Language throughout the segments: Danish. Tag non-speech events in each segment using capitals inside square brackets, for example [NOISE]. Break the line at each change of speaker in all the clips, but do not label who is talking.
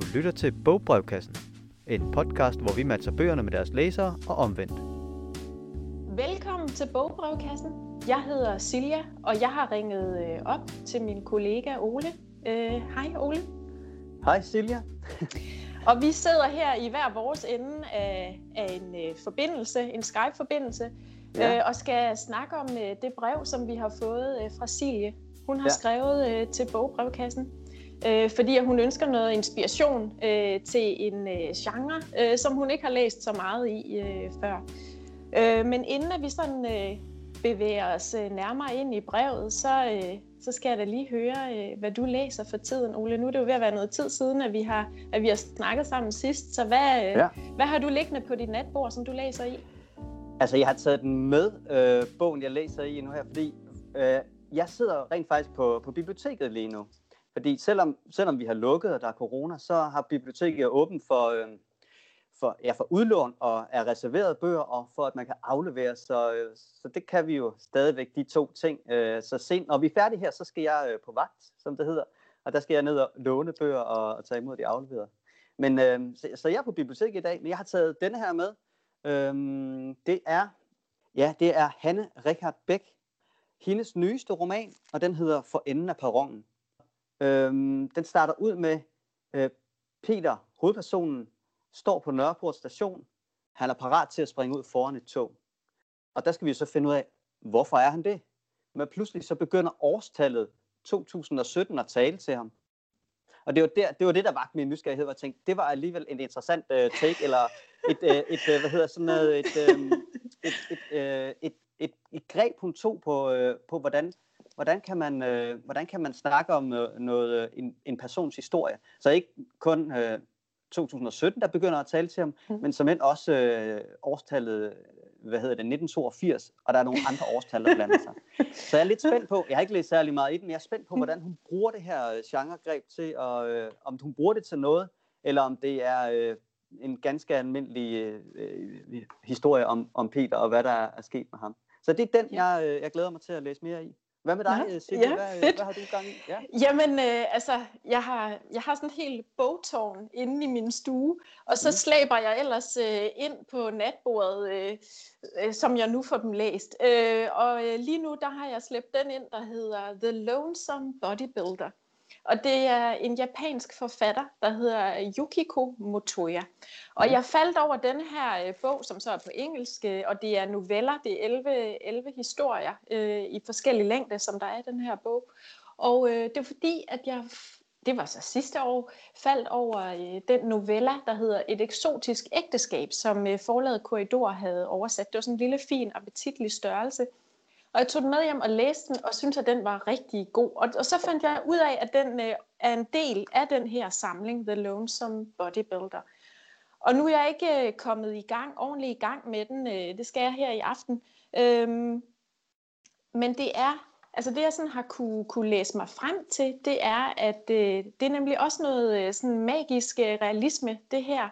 Du lytter til Bogbrevkassen, en podcast, hvor vi matcher bøgerne med deres læsere og omvendt.
Velkommen til Bogbrevkassen. Jeg hedder Silja, og jeg har ringet øh, op til min kollega Ole. Øh, hej Ole.
Hej Silja. [LAUGHS]
og vi sidder her i hver vores ende af, af en øh, forbindelse, en Skype-forbindelse, ja. øh, og skal snakke om øh, det brev, som vi har fået øh, fra Silje. Hun har ja. skrevet øh, til Bogbrevkassen øh, fordi hun ønsker noget inspiration øh, til en øh, genre, øh, som hun ikke har læst så meget i øh, før. Øh, men inden at vi sådan øh, bevæger os øh, nærmere ind i brevet, så, øh, så skal jeg da lige høre, øh, hvad du læser for tiden, Ole. Nu er det jo ved at være noget tid siden, at vi har, at vi har snakket sammen sidst, så hvad, øh, ja. hvad har du liggende på dit natbord, som du læser i?
Altså, jeg har taget den med, øh, bogen, jeg læser i nu her, fordi øh, jeg sidder rent faktisk på, på biblioteket lige nu. Fordi selvom, selvom vi har lukket, og der er corona, så har biblioteket åbent for, øh, for, ja, for udlån og er reserveret bøger, og for at man kan aflevere. Så, øh, så det kan vi jo stadigvæk, de to ting. Øh, så sent, når vi er færdige her, så skal jeg øh, på vagt, som det hedder. Og der skal jeg ned og låne bøger og, og tage imod de afleverede. Men, øh, så, så jeg er på biblioteket i dag, men jeg har taget denne her med. Øh, det er, ja, det er Hanne Richard Bæk, hendes nyeste roman, og den hedder For enden af perronen. Øhm, den starter ud med øh, Peter, hovedpersonen, står på Nørreport station. Han er parat til at springe ud foran et tog. Og der skal vi så finde ud af, hvorfor er han det? Men pludselig så begynder årstallet 2017 at tale til ham. Og det var, der, det var det, der vagte min nysgerrighed, og jeg tænkte, det var alligevel en interessant uh, take, eller et, uh, et uh, hvad hedder sådan noget, et, uh, et, et, uh, et, et, et greb, hun tog på, uh, på hvordan hvordan kan man, øh, hvordan kan man snakke om noget, noget øh, en, en persons historie? Så ikke kun øh, 2017, der begynder at tale til ham, mm. men som end også øh, årstallet, hvad hedder det, 1982, og der er nogle andre årstal, der blander sig. [LAUGHS] Så jeg er lidt spændt på, jeg har ikke læst særlig meget i den, men jeg er spændt på, mm. hvordan hun bruger det her øh, genregreb til, og øh, om hun bruger det til noget, eller om det er øh, en ganske almindelig øh, øh, historie om, om Peter, og hvad der er sket med ham. Så det er den, jeg, øh, jeg glæder mig til at læse mere i. Hvad med dig, ja, Silje? Ja, hvad, fedt. hvad har du gang i? Ja.
Jamen, øh, altså, jeg har, jeg har sådan en helt bogtårn inde i min stue, og så mm. slæber jeg ellers øh, ind på natbordet, øh, øh, som jeg nu får dem læst. Øh, og øh, lige nu, der har jeg slæbt den ind, der hedder The Lonesome Bodybuilder. Og det er en japansk forfatter, der hedder Yukiko Motoya. Og jeg faldt over den her øh, bog, som så er på engelsk, øh, og det er noveller, det er 11, 11 historier øh, i forskellige længder, som der er i den her bog. Og øh, det er fordi, at jeg, det var så sidste år, faldt over øh, den novella, der hedder Et eksotisk ægteskab, som øh, forlaget Korridor havde oversat. Det var sådan en lille, fin, appetitlig størrelse. Og jeg tog den med hjem og læste den, og syntes, at den var rigtig god. Og, og så fandt jeg ud af, at den øh, er en del af den her samling, The Lonesome Bodybuilder. Og nu er jeg ikke øh, kommet i gang, ordentligt i gang med den. Øh, det skal jeg her i aften. Øhm, men det er, altså det jeg sådan har kunne, kunne læse mig frem til, det er, at øh, det er nemlig også noget øh, sådan magisk øh, realisme, det her.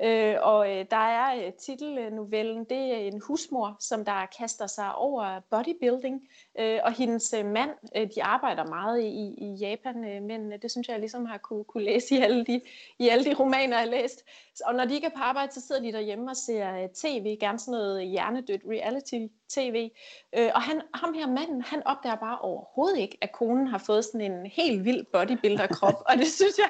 Øh, og øh, der er øh, titelnovellen, det er en husmor, som der kaster sig over bodybuilding, øh, og hendes øh, mand, øh, de arbejder meget i, i Japan, øh, men øh, det synes jeg ligesom har kunne, kunne læse i alle, de, i alle de romaner, jeg har læst. Og når de ikke er på arbejde, så sidder de derhjemme og ser øh, tv, gerne sådan noget hjernedødt reality-tv. Øh, og han, ham her manden, han opdager bare overhovedet ikke, at konen har fået sådan en helt vild bodybuilder-krop, og det synes jeg,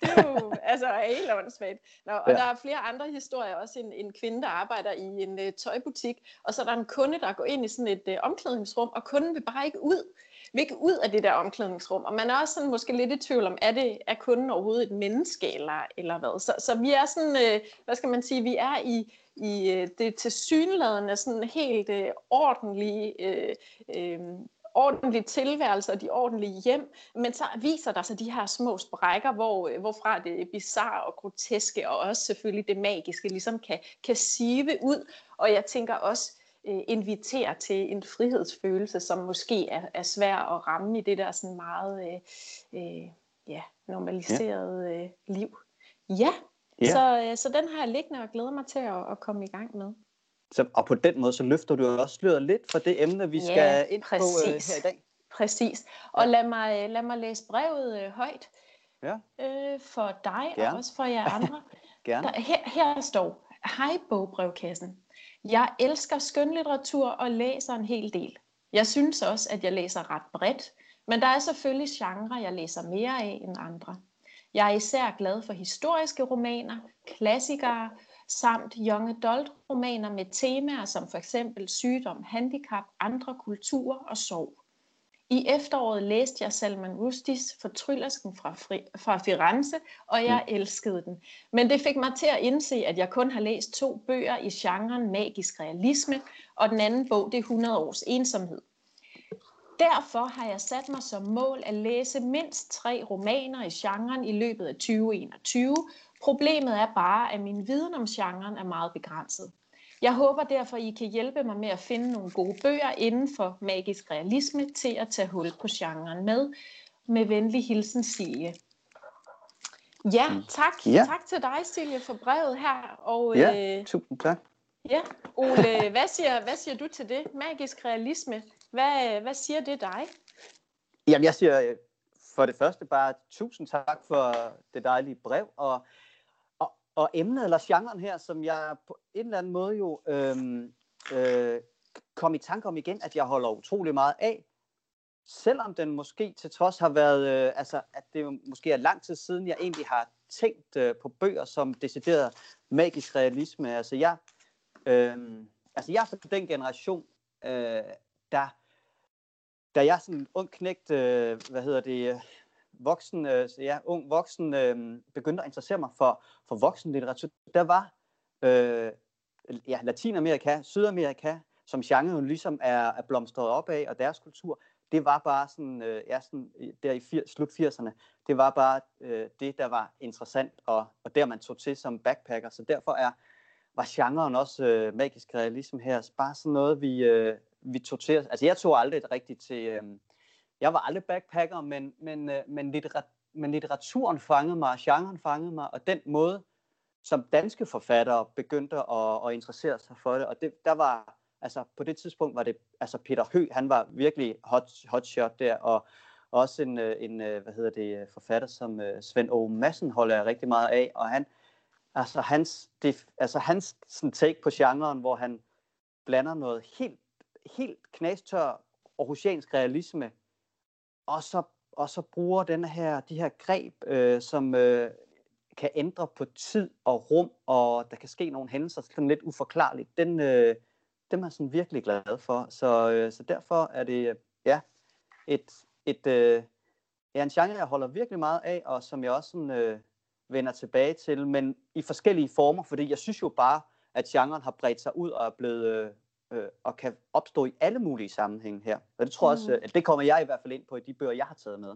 det er jo altså, helt åndssvagt. Nå, og ja. der er flere andre historier, også en, en kvinde, der arbejder i en uh, tøjbutik, og så er der en kunde, der går ind i sådan et uh, omklædningsrum, og kunden vil bare ikke ud vil ikke ud af det der omklædningsrum. Og man er også sådan måske lidt i tvivl om, er, det, er kunden overhovedet et menneske, eller, eller hvad? Så, så vi er sådan, øh, hvad skal man sige, vi er i, i øh, det tilsyneladende sådan helt øh, ordentlige øh, øh, ordentlig tilværelse og de ordentlige hjem, men så viser der sig de her små sprækker, hvor, øh, hvorfra det bizarre og groteske, og også selvfølgelig det magiske, ligesom kan, kan sive ud. Og jeg tænker også, øh, invitere til en frihedsfølelse, som måske er, er svær at ramme i det der sådan meget øh, øh, ja, normaliserede ja. Øh, liv. Ja, ja. Så, øh, så den har jeg liggende og glæder mig til at, at komme i gang med.
Så, og på den måde, så løfter du også sløret lidt for det emne, vi skal ja, ind præcis. på uh, her i dag.
Præcis. Og ja. lad, mig, lad mig læse brevet uh, højt.
Ja.
øh, for dig
Gerne.
og også for jer andre. [LAUGHS]
Gerne.
Der, her, her står, hej bogbrevkassen. Jeg elsker skønlitteratur og læser en hel del. Jeg synes også, at jeg læser ret bredt, men der er selvfølgelig genrer, jeg læser mere af end andre. Jeg er især glad for historiske romaner, klassikere samt young adult romaner med temaer som for eksempel sygdom, handicap, andre kulturer og sorg. I efteråret læste jeg Salman Rushdies Fortryllersken fra, Fri, fra Firenze, og jeg mm. elskede den. Men det fik mig til at indse, at jeg kun har læst to bøger i genren magisk realisme, og den anden bog det er 100 års ensomhed. Derfor har jeg sat mig som mål at læse mindst tre romaner i genren i løbet af 2021. Problemet er bare, at min viden om genren er meget begrænset. Jeg håber derfor, I kan hjælpe mig med at finde nogle gode bøger inden for magisk realisme til at tage hul på genren med. Med venlig hilsen, Silje. Ja, tak.
Ja.
Tak til dig, Silje, for brevet her. Og,
Ja,
øh,
tusind tak.
ja. Ole, hvad siger, hvad siger du til det? Magisk realisme. Hvad, hvad siger det dig?
Jamen, jeg siger øh, for det første bare tusind tak for det dejlige brev, og, og, emnet eller genren her, som jeg på en eller anden måde jo øhm, øh, kom i tanke om igen, at jeg holder utrolig meget af, selvom den måske til trods har været, øh, altså at det måske er lang tid siden, jeg egentlig har tænkt øh, på bøger som decideret magisk realisme. Altså jeg, øh, altså jeg er fra den generation, øh, der da jeg sådan ung knægt, øh, hvad hedder det, øh, voksen, øh, så ja, ung voksen, øh, begyndte at interessere mig for, for voksenlitteratur, der var øh, ja, Latinamerika, Sydamerika, som genre jo ligesom er, er blomstret op af, og deres kultur, det var bare sådan, øh, ja, sådan der i fir, slut 80'erne, det var bare øh, det, der var interessant, og, og der man tog til som backpacker, så derfor er, var genren også øh, magisk realisme her, bare sådan noget, vi, øh, vi tog til. Altså jeg tog aldrig rigtigt til, øh, jeg var aldrig backpacker, men, men, øh, men, litterat, men litteraturen fangede mig, genren fangede mig, og den måde, som danske forfattere begyndte at, at interessere sig for det, og det, der var, altså på det tidspunkt var det, altså Peter Hø, han var virkelig hot, hot shot der, og også en, øh, en, øh, hvad hedder det, forfatter som øh, Svend O. Madsen holder jeg rigtig meget af, og han, altså hans, det, altså hans sådan take på genren, hvor han blander noget helt, helt knastør aarhusiansk realisme, og så, og så bruger den her, de her greb, øh, som øh, kan ændre på tid og rum, og der kan ske nogle hændelser sådan lidt uforklarligt. Den, øh, dem er jeg sådan virkelig glad for. Så, øh, så derfor er det ja, et, et, øh, ja, en genre, jeg holder virkelig meget af, og som jeg også sådan, øh, vender tilbage til, men i forskellige former, fordi jeg synes jo bare, at genren har bredt sig ud og er blevet øh, øh, og kan opstå i alle mulige sammenhænge her. Og det tror jeg også,
Mm.
øh, at det kommer jeg i hvert fald ind på i de bøger, jeg har taget med.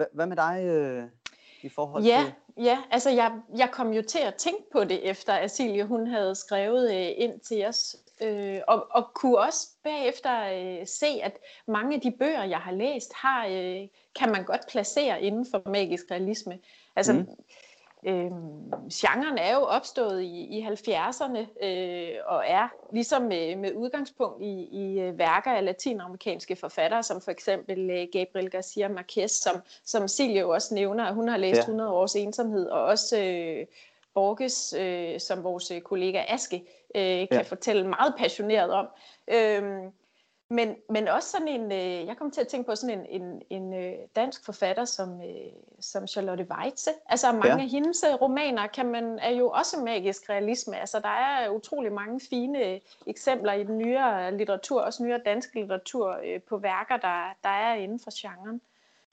Hva- Hvad med dig øh, i forhold
Ja,
til...
ja, altså jeg, jeg kom jo til at tænke på det, efter at Silje hun havde skrevet øh, ind til os, øh, og, og kunne også bagefter øh, se, at mange af de bøger, jeg har læst, har, øh, kan man godt placere inden for magisk realisme. Altså,
Mm.
Mm. øh, genren er jo opstået i, i 70'erne, øh, og er ligesom med, med udgangspunkt i, i øh, værker af latinamerikanske forfattere, som for eksempel øh, Gabriel Garcia Marquez, som, som Silje jo også nævner, at hun har læst
Ja.
100 års ensomhed, og også øh, Borges, øh, som vores øh, kollega Aske øh, kan
Ja.
fortælle meget passioneret om. Øhm, men, men også sådan en, øh, jeg kom til at tænke på sådan en, en, en øh, dansk forfatter som, øh, som Charlotte Weitze. Altså mange
Ja.
af hendes øh, romaner kan man, er jo også magisk realisme. Altså der er utrolig mange fine øh, eksempler i den nyere litteratur, også nyere dansk litteratur, øh, på værker, der, der er inden for genren.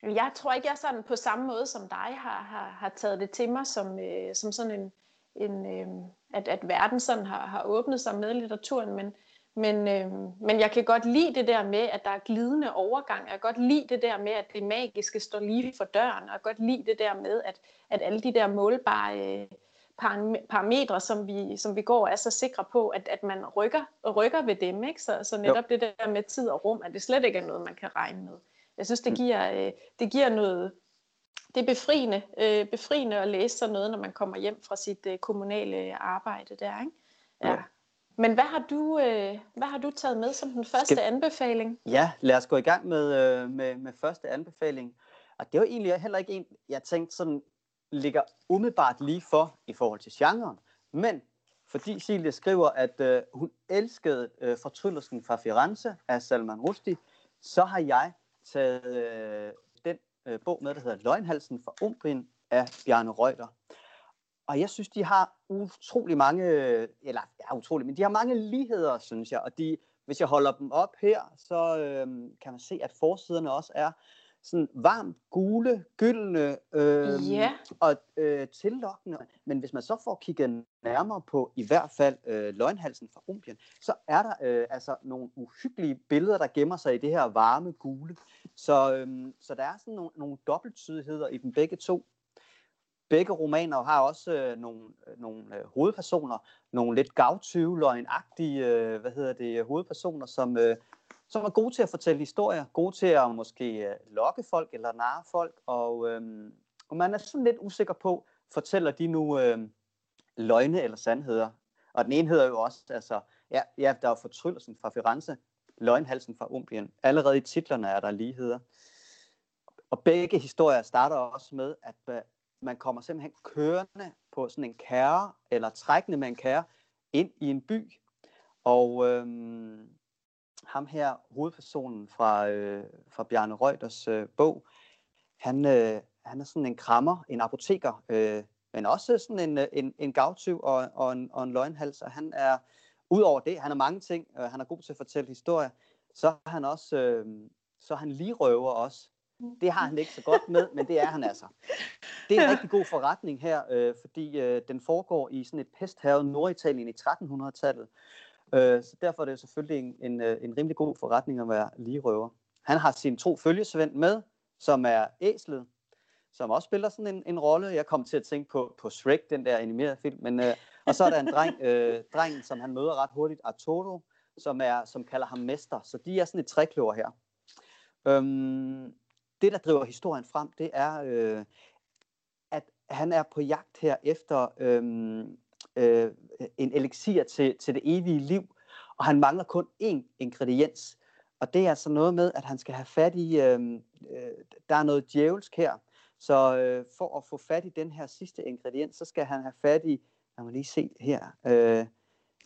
Jeg tror ikke, jeg sådan på samme måde som dig har, har, har taget det til mig som, øh, som sådan en, en øh, at, at verden sådan har, har åbnet sig med litteraturen, men, men, øh, men jeg kan godt lide det der med, at der er glidende overgang. Jeg kan godt lide det der med, at det magiske står lige for døren. Og jeg kan godt lide det der med, at, at alle de der målbare øh, param- parametre, som vi, som vi går, er så sikre på, at, at man rykker, rykker ved dem. Ikke? Så, så netop det der med tid og rum, at det slet ikke er noget, man kan regne med. Jeg synes, det giver, øh, det giver noget, det er befriende, øh, befriende at læse sådan noget, når man kommer hjem fra sit øh, kommunale arbejde der. Ikke? Ja.
Jo.
Men hvad har, du, øh, hvad har du taget med som den første
Skal-
anbefaling?
Ja, lad os gå i gang med, øh, med, med første anbefaling. Og det var egentlig heller ikke en, jeg tænkte sådan, ligger umiddelbart lige for i forhold til genren. Men fordi Silje skriver, at øh, hun elskede øh, Fortryllelsen fra Firenze af Salman Rushdie, så har jeg taget øh, den øh, bog med, der hedder Løgnhalsen fra Umbrien af Bjarne Reuter. Og jeg synes, de har utrolig mange, eller ja, utrolig, men de har mange ligheder, synes jeg. Og de, hvis jeg holder dem op her, så øh, kan man se, at forsiderne også er sådan varmt gule, gyldne øh,
Ja.
og øh, tillokkende. Men hvis man så får kigget nærmere på i hvert fald øh, løgnhalsen fra Rumpien, så er der øh, altså nogle uhyggelige billeder, der gemmer sig i det her varme gule. Så, øh, så der er sådan nogle, nogle dobbelttydigheder i dem begge to. Begge romaner har også øh, nogle, øh, nogle øh, hovedpersoner, nogle lidt gavtyveløgnagtige øh, hvad hedder det, hovedpersoner, som, øh, som er gode til at fortælle historier, gode til at måske øh, lokke folk eller narre folk, og, øh, og man er sådan lidt usikker på, fortæller de nu øh, løgne eller sandheder. Og den ene hedder jo også, altså, ja, ja der er jo fortryllelsen fra Firenze, løgnhalsen fra Umbrien. Allerede i titlerne er der ligheder. Og begge historier starter også med, at øh, man kommer simpelthen kørende på sådan en kære, eller trækkende med en kære, ind i en by. Og øhm, ham her, hovedpersonen fra, øh, fra Bjarne Reuters øh, bog, han, øh, han er sådan en krammer, en apoteker, øh, men også sådan en, øh, en, en gavtyv og, og, en, og en løgnhals. Og han er, udover det, han er mange ting, øh, han er god til at fortælle historier, så er han også, øh, så er han lige røver også. Det har han ikke så godt med, men det er han altså. Det er en rigtig god forretning her, øh, fordi øh, den foregår i sådan et pesthavet Norditalien i 1300-tallet. Øh, så derfor er det selvfølgelig en, en, øh, en rimelig god forretning at være lige røver. Han har sin to følgesvend med, som er æslet, som også spiller sådan en, en rolle. Jeg kom til at tænke på, på Shrek, den der animerede film. Men, øh, og så er der en dreng, øh, drengen, som han møder ret hurtigt, Arturo, som, er, som kalder ham mester. Så de er sådan et trækløver her. Øhm, det, der driver historien frem, det er, øh, at han er på jagt her efter øh, øh, en elixir til, til det evige liv, og han mangler kun én ingrediens. Og det er altså noget med, at han skal have fat i, øh, øh, der er noget djævelsk her, så øh, for at få fat i den her sidste ingrediens, så skal han have fat i, lad mig lige se her, øh, ja,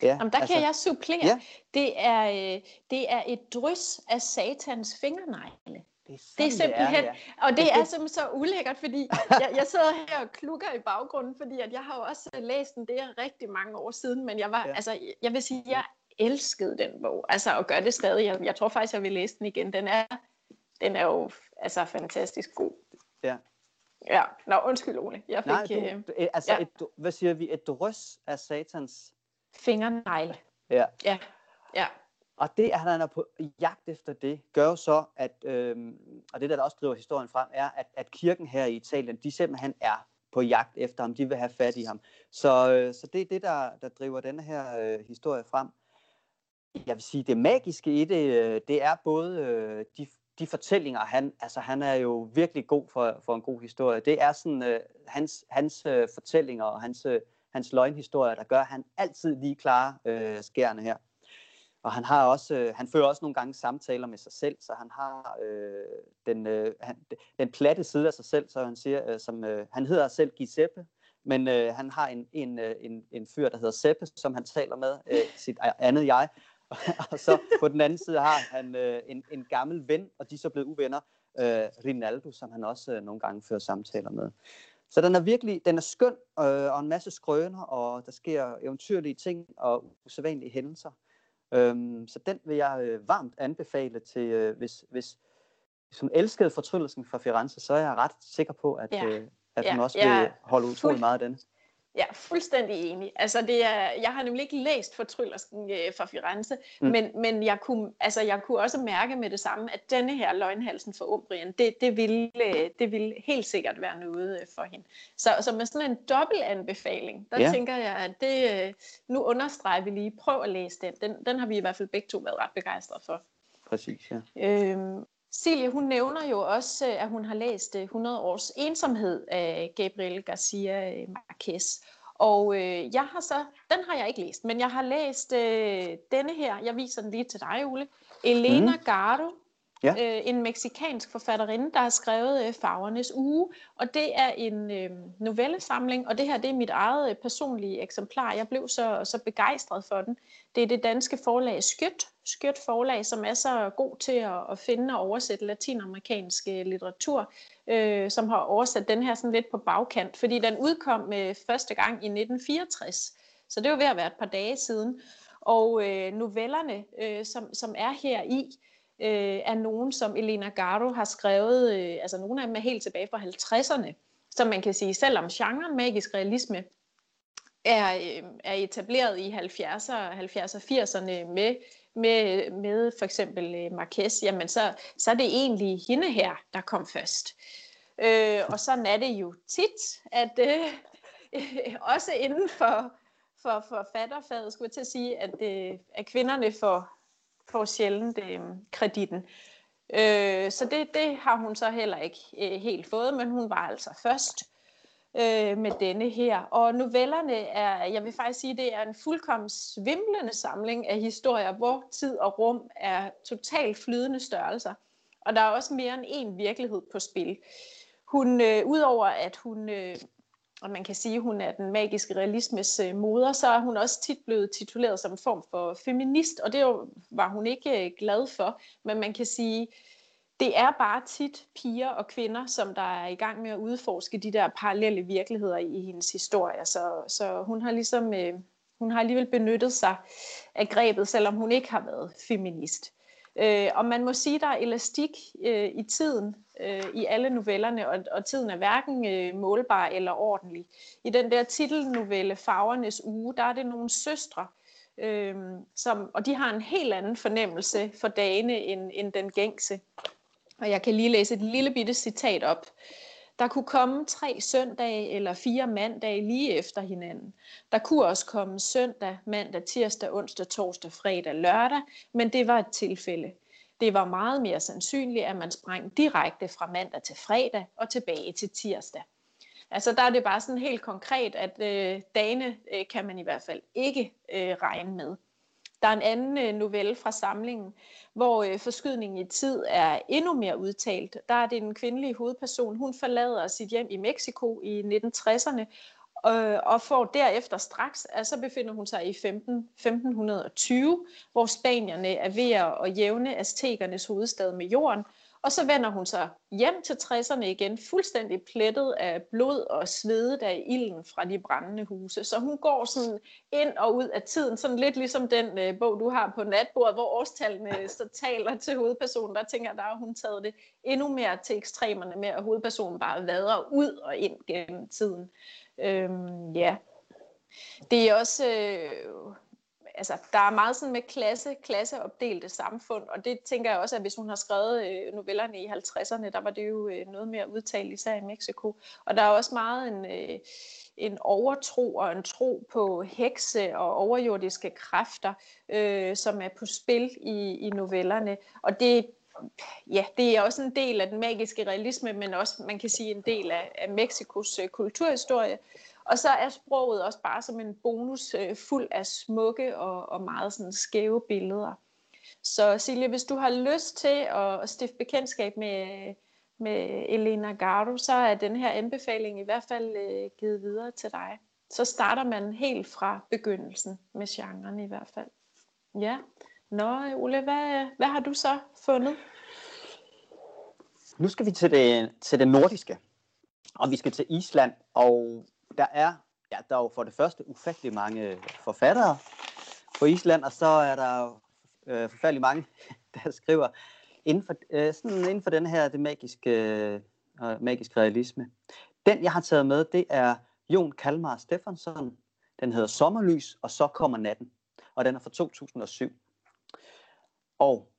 Jamen, der altså, kan jeg supplere.
Ja.
Det, er, øh, det er et drys af satans fingernegle.
Det er,
Det er
sådan,
simpelthen,
ja.
og det
Det-
er
det-
simpelthen så ulækkert, fordi jeg, jeg sidder her og klukker i baggrunden, fordi at jeg har jo også læst den, det er rigtig mange år siden, men jeg var,
Ja.
altså, jeg vil sige, jeg elskede den bog, altså, og gør det stadig. Jeg, jeg tror faktisk, jeg vil læse den igen. Den er, den er jo altså fantastisk god.
Ja.
Ja, nå, undskyld Ole. Jeg fik
Nej,
øh,
du, du, øh, altså,
ja.
et, hvad siger vi, et drøs af satans,
fingernegle.
ja,
Ja, ja.
Og det, at han er på jagt efter det, gør jo så, at, øh, og det der, der også driver historien frem, er, at, at kirken her i Italien, de simpelthen er på jagt efter ham. De vil have fat i ham. Så, øh, så det er det, der, der driver den her øh, historie frem. Jeg vil sige, det magiske i det, øh, det er både øh, de, de fortællinger, han, altså han er jo virkelig god for, for en god historie. Det er sådan øh, hans, hans øh, fortællinger og hans, øh, hans løgnhistorier, der gør, at han altid lige klarer øh, skærene her. Og han har også, øh, han fører også nogle gange samtaler med sig selv, så han har øh, den, øh, han, den platte side af sig selv, så han siger, øh, som øh, han hedder selv Giuseppe, men øh, han har en, en, øh, en, en fyr, der hedder Seppe, som han taler med, øh, sit e-, andet jeg. [LAUGHS] og så på den anden side har han øh, en, en gammel ven, og de er så blevet uvenner, øh, Rinaldo, som han også øh, nogle gange fører samtaler med. Så den er virkelig, den er skøn, øh, og en masse skrøner, og der sker eventyrlige ting og usædvanlige hændelser. Øhm, så den vil jeg øh, varmt anbefale til, øh, hvis, hvis, hvis hun elskede fortryllelsen fra Firenze, så er jeg ret sikker på, at,
Ja.
øh, at
Ja,
hun også
jeg
vil holde utrolig
fuld-
meget af den.
Ja, fuldstændig enig. Altså det er, jeg har nemlig ikke læst Fortryllersken øh, fra Firenze,
Mm.
men, men jeg, kunne, altså, jeg kunne også mærke med det samme, at denne her løgnhalsen for Umbrien, det, det, ville, øh, det ville helt sikkert være noget øh, for hende. Så, så med sådan en dobbelt anbefaling, der
ja.
tænker jeg, at det, øh, nu understreger vi lige, prøv at læse den. den. Den har vi i hvert fald begge to været ret begejstrede for.
Præcis, ja.
Øhm, Silje, hun nævner jo også, øh, at hun har læst øh, 100 års ensomhed af Gabriel Garcia øh, Marquez. Og øh, jeg har så, den har jeg ikke læst, men jeg har læst øh, denne her, jeg viser den lige til dig, Ole. Elena
mm.
Gardo, Ja. Øh, en meksikansk forfatterinde, der har skrevet øh, Farvernes Uge, og det er en øh, novellesamling, og det her det er mit eget øh, personlige eksemplar. Jeg blev så, så begejstret for den. Det er det danske forlag Skyt, Skyt forlag, som er så god til at, at finde og oversætte latinamerikansk øh, litteratur, øh, som har oversat den her sådan lidt på bagkant, fordi den udkom øh, første gang i 1964, så det var ved at være et par dage siden. Og øh, novellerne, øh, som, som er her i, øh, er nogen, som Elena Garo har skrevet, øh, altså nogle af dem er helt tilbage fra 50'erne, som man kan sige, selvom genren magisk realisme er, øh, er etableret i 70'erne, 70'erne og 80'erne med, med, med for eksempel øh, Marquez, jamen så, så er det egentlig hende her, der kom først. Øh, og sådan er det jo tit, at øh, [LAUGHS] også inden for, for forfatterfaget, skulle jeg til at sige, at, øh, at kvinderne får, får sjældent øh, kreditten. Øh, så det, det har hun så heller ikke øh, helt fået, men hun var altså først øh, med denne her. Og novellerne er, jeg vil faktisk sige, det er en fuldkommen svimlende samling af historier, hvor tid og rum er totalt flydende størrelser. Og der er også mere end én virkelighed på spil. Hun, øh, udover at hun øh, og man kan sige, at hun er den magiske realismes øh, moder, så er hun også tit blevet tituleret som en form for feminist, og det var hun ikke øh, glad for. Men man kan sige, det er bare tit piger og kvinder, som der er i gang med at udforske de der parallelle virkeligheder i hendes historie. Så, så hun har ligesom, øh, hun har alligevel benyttet sig af grebet, selvom hun ikke har været feminist. Øh, og man må sige, der er elastik øh, i tiden øh, i alle novellerne, og, og tiden er hverken øh, målbar eller ordentlig. I den der titelnovelle Farvernes Uge, der er det nogle søstre, øh, som, og de har en helt anden fornemmelse for dagene end, end den gængse. Og jeg kan lige læse et lille bitte citat op. Der kunne komme tre søndage eller fire mandage lige efter hinanden. Der kunne også komme søndag, mandag, tirsdag, onsdag, torsdag, fredag, lørdag, men det var et tilfælde. Det var meget mere sandsynligt, at man sprang direkte fra mandag til fredag og tilbage til tirsdag. Altså der er det bare sådan helt konkret, at øh, dagene øh, kan man i hvert fald ikke øh, regne med. Der er en anden øh, novelle fra samlingen, hvor øh, forskydningen i tid er endnu mere udtalt. Der er det en kvindelig hovedperson. Hun forlader sit hjem i Mexico i 1960'erne øh, og får derefter straks, at så befinder hun sig i 15, 1520, hvor spanierne er ved at jævne aztekernes hovedstad med jorden, og så vender hun sig hjem til 60'erne igen, fuldstændig plettet af blod og svedet af ilden fra de brændende huse. Så hun går sådan ind og ud af tiden, sådan lidt ligesom den øh, bog, du har på natbordet, hvor årstallene [LAUGHS] så taler til hovedpersonen. Der tænker jeg, der har hun taget det endnu mere til ekstremerne med, at hovedpersonen bare vader ud og ind gennem tiden. Øhm, ja. Det er også... Øh, altså, der er meget sådan med klasse, klasseopdelte samfund, og det tænker jeg også, at hvis hun har skrevet øh, novellerne i 50'erne, der var det jo øh, noget mere udtalt, især i Mexico. Og der er også meget en, øh, en overtro og en tro på hekse og overjordiske kræfter, øh, som er på spil i, i novellerne. Og det, ja, det er også en del af den magiske realisme, men også, man kan sige, en del af, af Mexikos øh, kulturhistorie. Og så er sproget også bare som en bonus øh, fuld af smukke og, og meget sådan skæve billeder. Så Silje, hvis du har lyst til at stifte bekendtskab med, med Elena Gardo, så er den her anbefaling i hvert fald øh, givet videre til dig. Så starter man helt fra begyndelsen med genren i hvert fald. Ja. Nå, Ole, hvad, hvad har du så fundet?
Nu skal vi til det, til det nordiske, og vi skal til Island, og der er, ja, der er jo for det første ufattelig mange forfattere på Island, og så er der øh, forfærdelig mange, [LAUGHS] der skriver inden for, øh, sådan inden for den her det magiske, øh, magiske realisme. Den, jeg har taget med, det er Jon Kalmar Stefansson. Den hedder Sommerlys, og så kommer natten. Og den er fra 2007. Og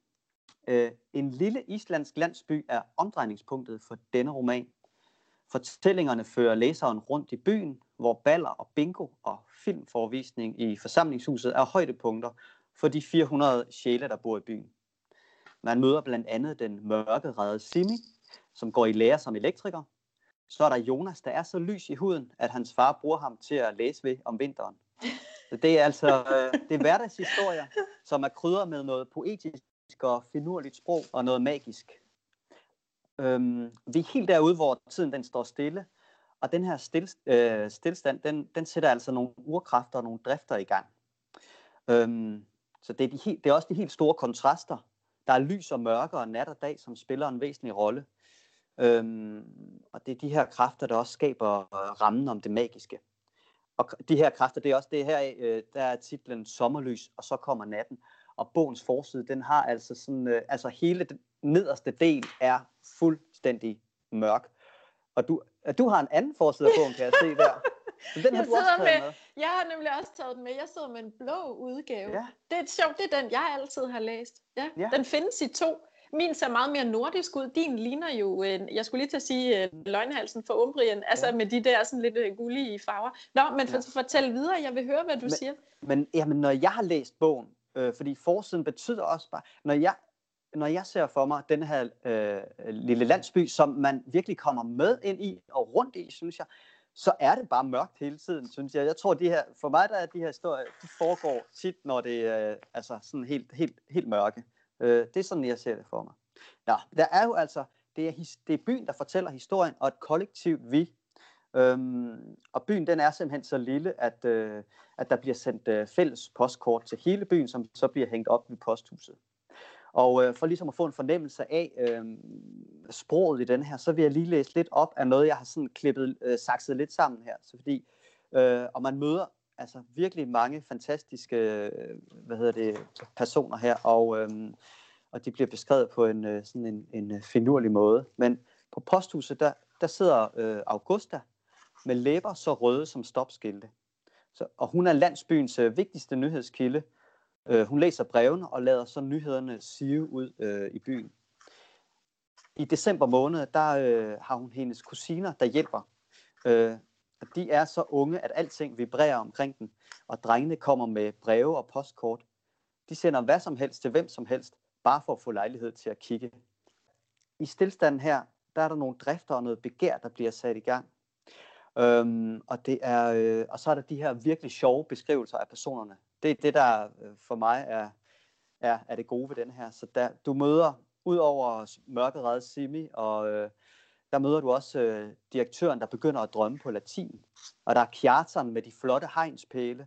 øh, en lille islandsk landsby er omdrejningspunktet for denne roman. Fortællingerne fører læseren rundt i byen, hvor baller og bingo og filmforvisning i forsamlingshuset er højdepunkter for de 400 sjæle, der bor i byen. Man møder blandt andet den mørkerede Simi, som går i lære som elektriker. Så er der Jonas, der er så lys i huden, at hans far bruger ham til at læse ved om vinteren. [LAUGHS] Så det er altså øh, det er hverdagshistorier, som er krydret med noget poetisk og finurligt sprog og noget magisk. Øhm, vi er helt derude, hvor tiden den står stille, og den her stil, øh, stillstand, den, den sætter altså nogle urkræfter og nogle drifter i gang. Øhm, så det er, de helt, det er også de helt store kontraster. Der er lys og mørke og nat og dag, som spiller en væsentlig rolle. Øhm, og det er de her kræfter, der også skaber øh, rammen om det magiske. Og de her kræfter, det er også det her, øh, der er titlen Sommerlys, og så kommer natten. Og bogens forside, den har altså sådan, øh, altså hele den nederste del er fuldstændig mørk. Og du, du har en anden forside af bogen, kan jeg se der.
Så [LAUGHS] den har du også taget med, med. Jeg har nemlig også taget den med. Jeg sidder med en blå udgave. Ja. Det er sjovt, det er den, jeg altid har læst. Ja, ja. Den findes i to. Min ser meget mere nordisk ud. Din ligner jo, øh, jeg skulle lige til at sige, øh, løgnhalsen for Umbrien, altså ja. med de der sådan lidt øh, gullige farver. Nå, men for, ja. fortæl videre, jeg vil høre, hvad du
men,
siger.
Men jamen, når jeg har læst bogen, øh, fordi forsiden betyder også bare, når jeg, når jeg ser for mig den her øh, lille landsby, som man virkelig kommer med ind i og rundt i, synes jeg, så er det bare mørkt hele tiden, synes jeg. Jeg tror, de her, for mig der er de her historier, de foregår tit, når det er øh, altså sådan helt, helt, helt mørke. Øh, det er sådan, jeg ser det for mig. Nå, der er jo altså, det er, det er byen, der fortæller historien, og et kollektivt vi. Øhm, og byen den er simpelthen så lille, at, øh, at der bliver sendt øh, fælles postkort til hele byen, som så bliver hængt op ved posthuset. Og øh, for ligesom at få en fornemmelse af øh, sproget i den her, så vil jeg lige læse lidt op af noget, jeg har sådan klippet, øh, sakset lidt sammen her. Så fordi, øh, og man møder altså virkelig mange fantastiske øh, hvad hedder det, personer her, og, øhm, og de bliver beskrevet på en, øh, sådan en, en øh, finurlig måde. Men på posthuset, der, der sidder øh, Augusta med læber så røde som stopskilte. Så, og hun er landsbyens øh, vigtigste nyhedskilde, Øh, hun læser brevene og lader så nyhederne sive ud øh, i byen. I december måned, der øh, har hun hendes kusiner, der hjælper. Øh, og de er så unge, at alting vibrerer omkring dem, og drengene kommer med breve og postkort. De sender hvad som helst til hvem som helst, bare for at få lejlighed til at kigge. I stillstanden her, der er der nogle drifter og noget begær, der bliver sat i gang. Øhm, og, det er, øh, og så er der de her virkelig sjove beskrivelser af personerne det er det, der øh, for mig er, er, er det gode ved den her. Så der, du møder, ud over mørkeret Simi, og øh, der møder du også øh, direktøren, der begynder at drømme på latin. Og der er kjarteren med de flotte hegnspæle.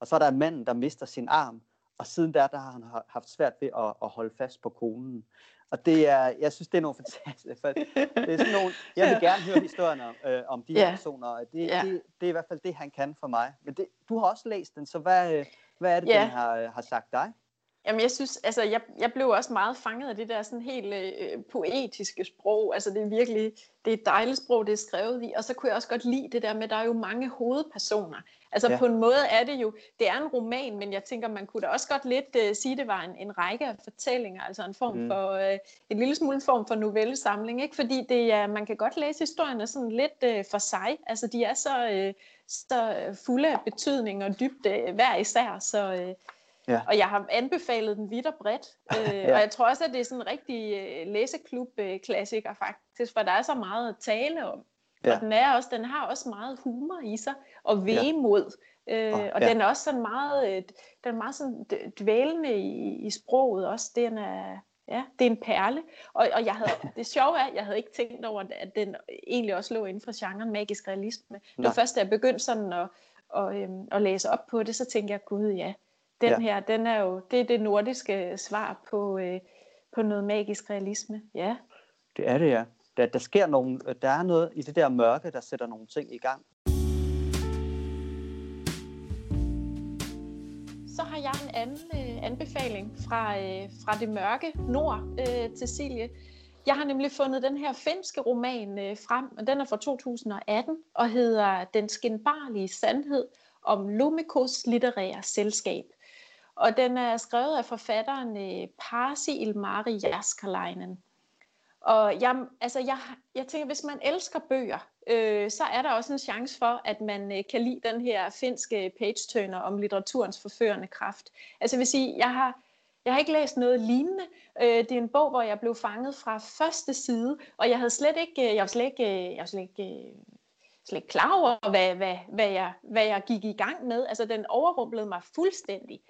Og så er der manden, der mister sin arm. Og siden der, der har han haft svært ved at, at holde fast på konen. Og det er, jeg synes, det er nogle [LAUGHS] fantastiske, for det er sådan nogle, jeg vil gerne høre historierne om, øh, om de yeah. her personer. Det, yeah. det, det, er i hvert fald det, han kan for mig. Men det, du har også læst den, så hvad, øh, hvad er det, ja. den har, øh, har sagt dig?
Jamen, jeg synes, altså, jeg, jeg blev også meget fanget af det der sådan helt øh, poetiske sprog. Altså, det er virkelig, det er et dejligt sprog, det er skrevet i. Og så kunne jeg også godt lide det der med, at der er jo mange hovedpersoner. Altså, ja. på en måde er det jo, det er en roman, men jeg tænker, man kunne da også godt lidt øh, sige, det var en, en række af fortællinger. Altså en form mm. for, øh, en lille smule form for novellesamling. Ikke? Fordi det er, man kan godt læse historierne sådan lidt øh, for sig. Altså, de er så... Øh, så fulde af betydning og dybde hver især. Så, øh, ja. Og jeg har anbefalet den vidt og bredt. [LAUGHS] Øh, ja. Og jeg tror også, at det er sådan en rigtig øh, læseklub-klassiker faktisk, for der er så meget at tale om. Ja. Og den, er også, den har også meget humor i sig, og vemod. Ja. Øh, og ja. den er også sådan meget, øh, den er meget sådan dvælende i, i sproget også. Den er, Ja, det er en perle. Og, og jeg havde, [LAUGHS] det sjove er, at jeg havde ikke tænkt over, at den egentlig også lå inden for genren magisk realisme. Det var først, da jeg begyndte sådan at, og, øhm, at læse op på det, så tænkte jeg, gud ja, den ja. her, den er jo, det er det nordiske svar på, øh, på noget magisk realisme. Ja.
Det er det, ja. Der, der sker nogle, der er noget i det der mørke, der sætter nogle ting i gang.
så har jeg en anden øh, anbefaling fra, øh, fra det mørke nord øh, til Silje. Jeg har nemlig fundet den her finske roman øh, frem, og den er fra 2018 og hedder Den skinbarlige sandhed om Lumikos litterære selskab. Og den er skrevet af forfatteren øh, Pasi Ilmari Jaskalainen. Og jeg, altså jeg, jeg tænker, hvis man elsker bøger, øh, så er der også en chance for, at man øh, kan lide den her finske page-turner om litteraturens forførende kraft. Altså jeg vil sige, jeg har, jeg har ikke læst noget lignende. Øh, det er en bog, hvor jeg blev fanget fra første side, og jeg havde slet ikke, øh, jeg var slet ikke, øh, jeg var slet ikke, øh, slet ikke klar over, hvad, hvad, hvad, jeg, hvad jeg gik i gang med. Altså den overrumplede mig fuldstændig.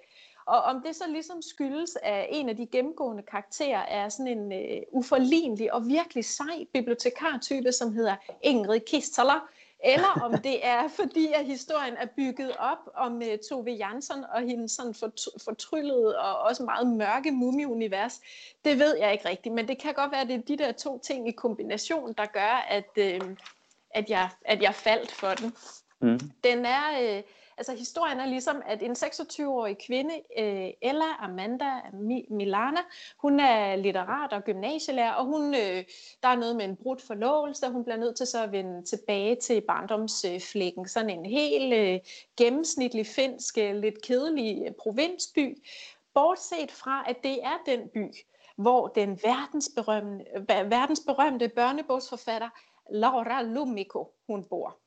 Og om det så ligesom skyldes, at en af de gennemgående karakterer er sådan en uh, uforlignelig og virkelig sej bibliotekartype, som hedder Ingrid Kistaler, eller [LAUGHS] om det er fordi, at historien er bygget op om uh, Tove Jansson og hendes sådan fortryllede og også meget mørke mumie-univers. Det ved jeg ikke rigtigt, men det kan godt være, at det er de der to ting i kombination, der gør, at, uh, at, jeg, at jeg faldt for den. Mm. Den er... Uh, Altså historien er ligesom, at en 26-årig kvinde, øh, Ella Amanda Milana, hun er litterat og gymnasielærer, og hun, øh, der er noget med en brudt forlovelse, og hun bliver nødt til så at vende tilbage til barndomsflækken. Sådan en helt øh, gennemsnitlig finsk, øh, lidt kedelig øh, provinsby. Bortset fra, at det er den by, hvor den verdensberømte, verdensberømte børnebogsforfatter Laura Lumiko, hun bor.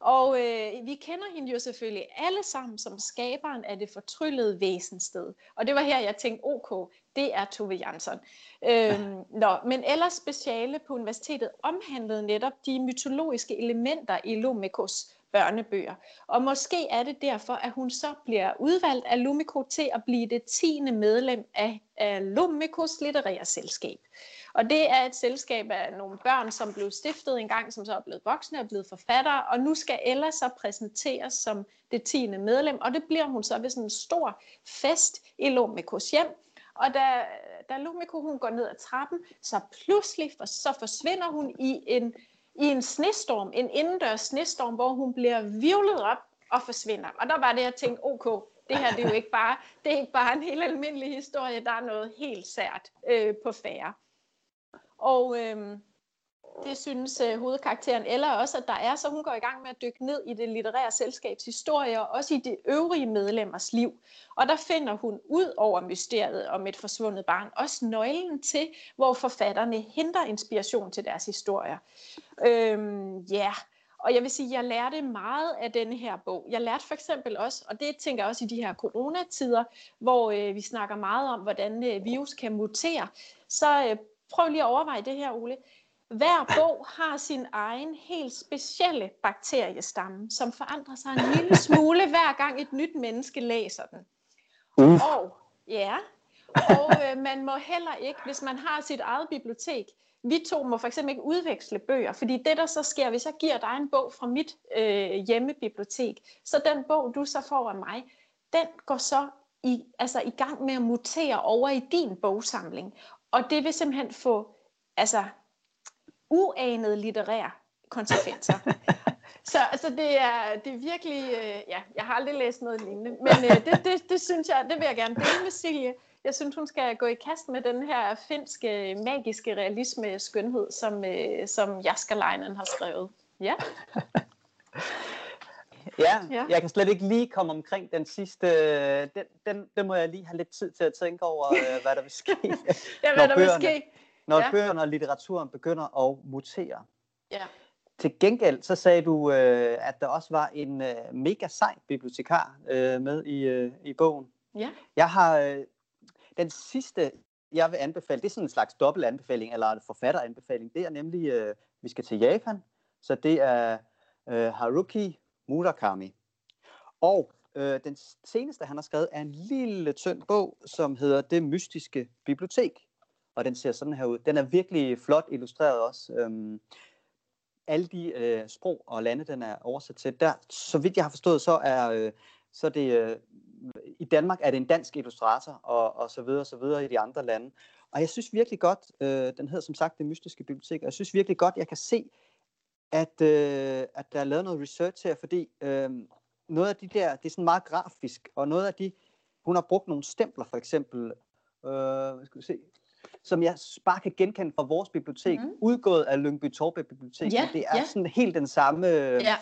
Og øh, vi kender hende jo selvfølgelig alle sammen som skaberen af det fortryllede væsensted. Og det var her, jeg tænkte, ok, det er Tove Jansson. Øhm, [LAUGHS] nå, men ellers speciale på universitetet omhandlede netop de mytologiske elementer i Lumikos børnebøger. Og måske er det derfor, at hun så bliver udvalgt af Lumiko til at blive det tiende medlem af, af Lumikos litterære selskab. Og det er et selskab af nogle børn, som blev stiftet en gang, som så er blevet voksne og blevet forfattere, og nu skal Ella så præsenteres som det tiende medlem, og det bliver hun så ved sådan en stor fest i Lomikos hjem. Og da, da Lumiko hun går ned ad trappen, så pludselig for, så forsvinder hun i en, i en snestorm, en indendørs snestorm, hvor hun bliver virvlet op og forsvinder. Og der var det, jeg tænkte, okay, det her det er jo ikke bare, det er ikke bare en helt almindelig historie, der er noget helt sært øh, på færre. Og øhm, det synes øh, hovedkarakteren Ella også, at der er, så hun går i gang med at dykke ned i det litterære selskabs historie, og også i de øvrige medlemmers liv. Og der finder hun ud over mysteriet om et forsvundet barn, også nøglen til, hvor forfatterne henter inspiration til deres historier. Øhm, ja, yeah. Og jeg vil sige, at jeg lærte meget af denne her bog. Jeg lærte for eksempel også, og det tænker jeg også i de her coronatider, hvor øh, vi snakker meget om, hvordan øh, virus kan mutere, så øh, prøv lige at overveje det her, Ole. Hver bog har sin egen helt specielle bakteriestamme, som forandrer sig en lille smule hver gang et nyt menneske læser den. Uh. Og ja, og øh, man må heller ikke, hvis man har sit eget bibliotek, vi to må for eksempel ikke udveksle bøger, fordi det der så sker, hvis jeg giver dig en bog fra mit øh, hjemmebibliotek, så den bog, du så får af mig, den går så i, altså i gang med at mutere over i din bogsamling. Og det vil simpelthen få altså, uanede litterære konsekvenser. [LAUGHS] Så altså, det, er, det er virkelig, øh, ja, jeg har aldrig læst noget lignende, men øh, det, det, det synes jeg, det vil jeg gerne dele med Silje. Jeg synes, hun skal gå i kast med den her finske, magiske realisme skønhed, som, øh, som Jaskalainen har skrevet. Ja. [LAUGHS]
Ja, ja, jeg kan slet ikke lige komme omkring den sidste. Den, den, den må jeg lige have lidt tid til at tænke over, øh, hvad der vil ske. [LAUGHS]
ja, hvad der bøgerne, vil ske.
Når ja. bøgerne og litteraturen begynder at mutere.
Ja.
Til gengæld så sagde du, øh, at der også var en øh, mega sej bibliotekar med i, i bogen.
Ja.
Jeg har den sidste, jeg vil anbefale, det er sådan en slags dobbelt anbefaling, eller en forfatteranbefaling. Det er nemlig, vi skal til Japan. Så det er Haruki Murakami. Og øh, den seneste, han har skrevet, er en lille tynd bog, som hedder Det Mystiske Bibliotek. Og den ser sådan her ud. Den er virkelig flot illustreret også. Øhm, alle de øh, sprog og lande, den er oversat til. Der, så vidt jeg har forstået, så er, øh, så er det, øh, i Danmark er det en dansk illustrator, og, og så videre, og så videre i de andre lande. Og jeg synes virkelig godt, øh, den hedder som sagt Det Mystiske Bibliotek, og jeg synes virkelig godt, jeg kan se at, øh, at der er lavet noget research her, fordi øh, noget af de der, det er sådan meget grafisk, og noget af de, hun har brugt nogle stempler for eksempel, øh, hvad skal vi se, som jeg bare kan genkende fra vores bibliotek, mm. udgået af Lyngby Torbe Bibliotek.
Ja,
det er
ja.
sådan helt den samme,
ja.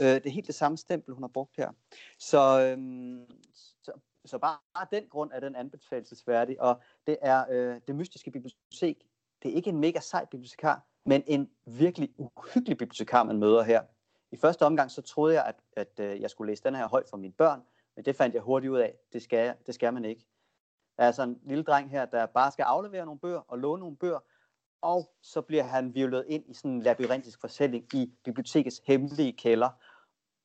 øh, det er helt det samme stempel, hun har brugt her. Så, øh, så, så bare den grund er den anbefalesværdig, og det er øh, det mystiske bibliotek. Det er ikke en mega sej bibliotekar, men en virkelig uhyggelig bibliotekar, man møder her. I første omgang så troede jeg, at, at øh, jeg skulle læse den her højt for mine børn, men det fandt jeg hurtigt ud af. Det skal, jeg, det skal man ikke. Der er sådan en lille dreng her, der bare skal aflevere nogle bøger og låne nogle bøger, og så bliver han violet ind i sådan en labyrintisk fortælling i bibliotekets hemmelige kælder.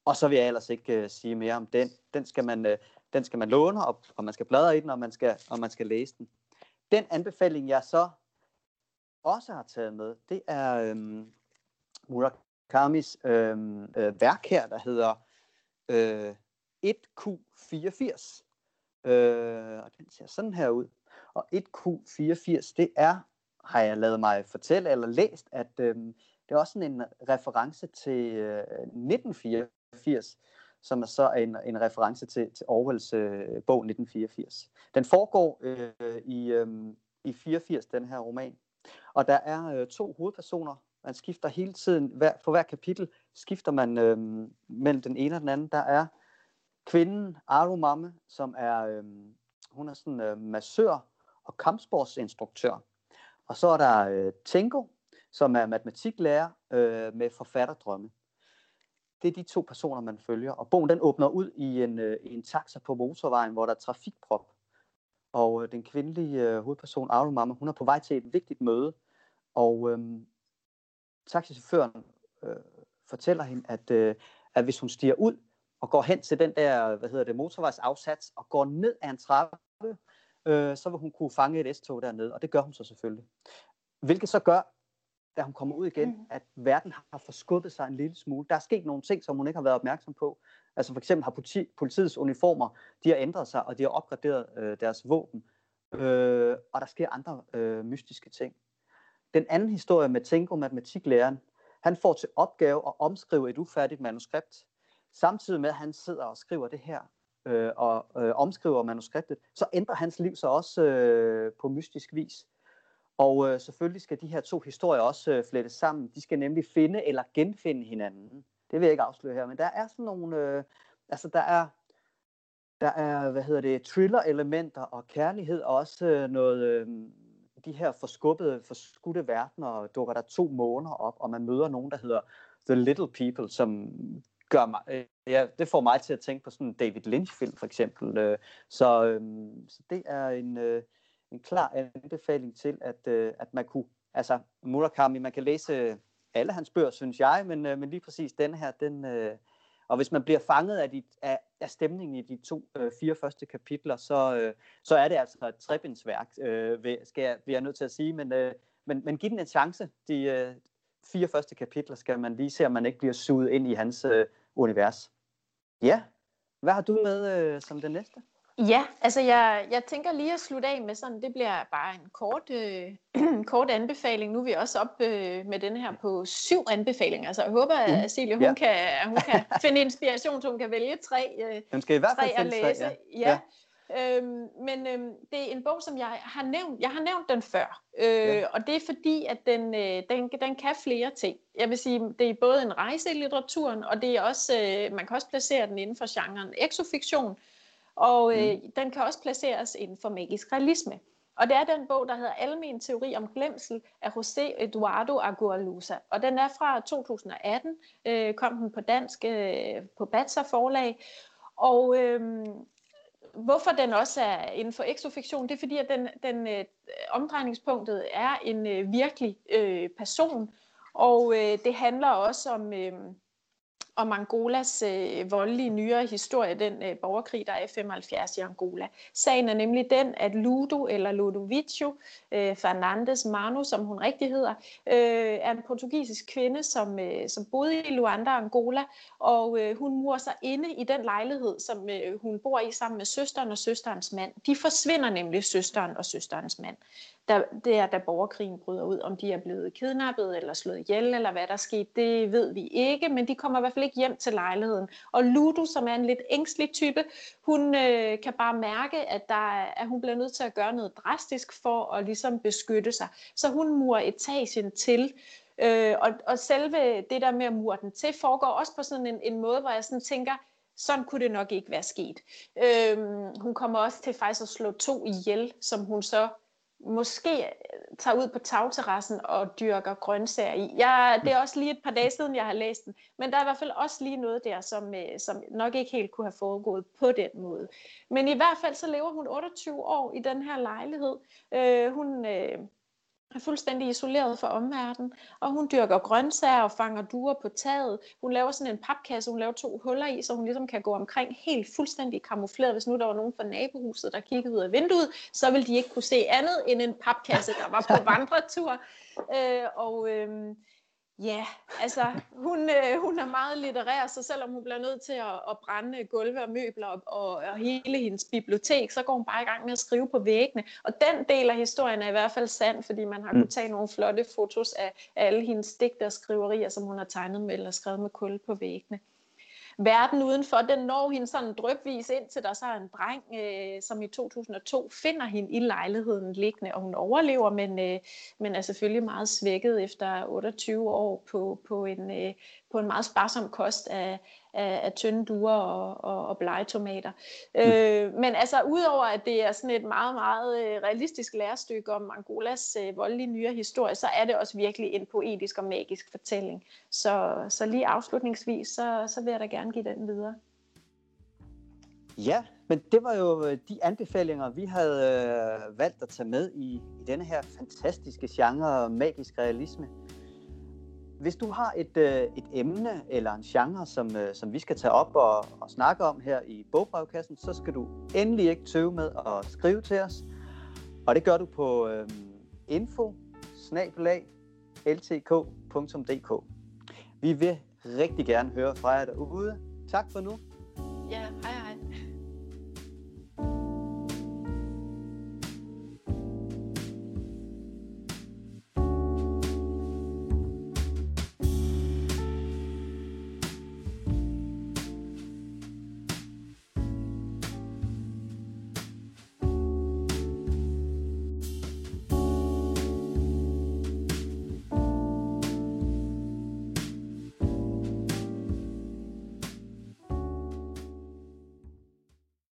Og så vil jeg ellers ikke uh, sige mere om den. Den skal man, uh, den skal man låne, og, og man skal bladre i den, og man skal, og man skal læse den. Den anbefaling, jeg så også har taget med, det er øhm, Murakamis øhm, øh, værk her, der hedder øh, 1Q84. Øh, og den ser sådan her ud. Og 1Q84, det er, har jeg lavet mig fortælle eller læst, at øhm, det er også sådan en reference til øh, 1984, som er så en, en reference til, til Orwells øh, bog 1984. Den foregår øh, i, øh, i 84, den her roman. Og der er øh, to hovedpersoner. Man skifter hele tiden, hver, for hver kapitel skifter man øh, mellem den ene og den anden. Der er kvinden Mamme, som er, øh, hun er sådan øh, massør og kampsportsinstruktør. Og så er der øh, Tengo, som er matematiklærer øh, med forfatterdrømme. Det er de to personer, man følger. Og bogen den åbner ud i en, øh, en taxa på motorvejen, hvor der er trafikprop. Og øh, den kvindelige øh, hovedperson, Mamme, hun er på vej til et vigtigt møde. Og øh, taxichaufføren øh, fortæller hende, at, øh, at hvis hun stiger ud, og går hen til den der, hvad hedder det, motorvejsafsats, og går ned ad en trappe, øh, så vil hun kunne fange et S-tog dernede, og det gør hun så selvfølgelig. Hvilket så gør, da hun kommer ud igen, mm. at verden har forskubbet sig en lille smule. Der er sket nogle ting, som hun ikke har været opmærksom på. Altså for eksempel har politi, politiets uniformer, de har ændret sig, og de har opgraderet øh, deres våben. Øh, og der sker andre øh, mystiske ting. Den anden historie med Tinko, matematiklæreren, han får til opgave at omskrive et ufærdigt manuskript samtidig med, at han sidder og skriver det her, øh, og øh, omskriver manuskriptet, så ændrer hans liv sig også øh, på mystisk vis. Og øh, selvfølgelig skal de her to historier også øh, flettes sammen. De skal nemlig finde eller genfinde hinanden. Det vil jeg ikke afsløre her, men der er sådan nogle, øh, altså der er, der er, hvad hedder det, thriller-elementer og kærlighed, og også øh, noget, øh, de her forskubbede, forskudte verdener, dukker der to måneder op, og man møder nogen, der hedder The Little People, som gør mig, øh, ja, det får mig til at tænke på sådan en David Lynch-film for eksempel. Øh, så, øh, så det er en, øh, en klar anbefaling til, at, øh, at man kunne, altså Murakami, man kan læse alle hans bøger, synes jeg, men, øh, men lige præcis den her, den, øh, og hvis man bliver fanget af, de, af, af stemningen i de to, øh, fire første kapitler, så, øh, så er det altså et trebindsværk, øh, vil, skal jeg, bliver jeg nødt til at sige, men, øh, men, men giv den en chance. De, øh, fire første kapitler skal man lige se, om man ikke bliver suget ind i hans øh, univers. Ja, hvad har du med øh, som det næste?
Ja, altså jeg, jeg tænker lige at slutte af med sådan, det bliver bare en kort, øh, [CLEARS THROAT] kort anbefaling. Nu er vi også op øh, med den her på syv anbefalinger, så jeg håber, at mm. Silje, hun, ja. kan, hun kan [LAUGHS] finde inspiration, så hun kan vælge tre, øh,
hun skal i hvert fald tre at læse. Tre,
ja. ja. Øhm, men øhm, det er en bog, som jeg har nævnt. Jeg har nævnt den før, øh, ja. og det er fordi, at den, øh, den, den kan flere ting. Jeg vil sige, det er både en rejse i litteraturen, og det er også, øh, man kan også placere den inden for genren exofiktion, og øh, mm. den kan også placeres inden for magisk realisme. Og det er den bog, der hedder Almen teori om glemsel af José Eduardo Agualusa. Og den er fra 2018, øh, kom den på dansk øh, på Batsa forlag. Og øh, hvorfor den også er inden for exofiktion, det er fordi, at den, den øh, omdrejningspunktet er en øh, virkelig øh, person, og øh, det handler også om... Øh, om Angolas øh, voldelige nyere historie, den øh, borgerkrig, der er i 75 i Angola. Sagen er nemlig den, at Ludo, eller Ludovicio øh, Fernandes Manu, som hun rigtig hedder, øh, er en portugisisk kvinde, som, øh, som boede i Luanda, Angola, og øh, hun murer sig inde i den lejlighed, som øh, hun bor i sammen med søsteren og søsterens mand. De forsvinder nemlig, søsteren og søsterens mand der, det er, da borgerkrigen bryder ud. Om de er blevet kidnappet eller slået ihjel, eller hvad der er sket, det ved vi ikke, men de kommer i hvert fald ikke hjem til lejligheden. Og Ludo, som er en lidt ængstelig type, hun øh, kan bare mærke, at, der er, at hun bliver nødt til at gøre noget drastisk for at ligesom beskytte sig. Så hun murer etagen til, øh, og, og selve det der med at mure den til, foregår også på sådan en, en måde, hvor jeg sådan tænker, sådan kunne det nok ikke være sket. Øhm, hun kommer også til faktisk at slå to ihjel, som hun så måske øh, tager ud på tagterrassen og dyrker grøntsager i. Jeg, det er også lige et par dage siden, jeg har læst den, men der er i hvert fald også lige noget der, som, øh, som nok ikke helt kunne have foregået på den måde. Men i hvert fald så lever hun 28 år i den her lejlighed. Øh, hun, øh, er fuldstændig isoleret fra omverdenen, og hun dyrker grøntsager og fanger duer på taget. Hun laver sådan en papkasse, hun laver to huller i, så hun ligesom kan gå omkring helt fuldstændig kamufleret. Hvis nu der var nogen fra nabohuset, der kiggede ud af vinduet, så ville de ikke kunne se andet end en papkasse, der var på vandretur. Øh, og øh, Ja, altså hun, øh, hun er meget litterær, så selvom hun bliver nødt til at, at brænde gulve og møbler og, og, og hele hendes bibliotek, så går hun bare i gang med at skrive på væggene. Og den del af historien er i hvert fald sand, fordi man har mm. kunnet tage nogle flotte fotos af, af alle hendes digter og skriverier, som hun har tegnet med eller skrevet med kul på væggene verden udenfor, den når hende sådan drøbvis ind til der så er en dreng, øh, som i 2002 finder hende i lejligheden liggende, og hun overlever, men, øh, men er selvfølgelig meget svækket efter 28 år på, på, en, øh, på en meget sparsom kost af, af, af tynde duer og, og, og blege tomater. Mm. Øh, men altså, udover at det er sådan et meget, meget øh, realistisk lærestykke om Angolas øh, voldelige nyere historie, så er det også virkelig en poetisk og magisk fortælling. Så, så lige afslutningsvis, så, så vil jeg da gerne give den videre.
Ja, men det var jo øh, de anbefalinger, vi havde øh, valgt at tage med i, i denne her fantastiske genre magisk realisme. Hvis du har et, øh, et emne eller en genre, som, øh, som vi skal tage op og, og snakke om her i bogbrevkassen, så skal du endelig ikke tøve med at skrive til os. Og det gør du på øh, info ltk.dk. Vi vil rigtig gerne høre fra jer derude. Tak for nu.
Ja, hej hej.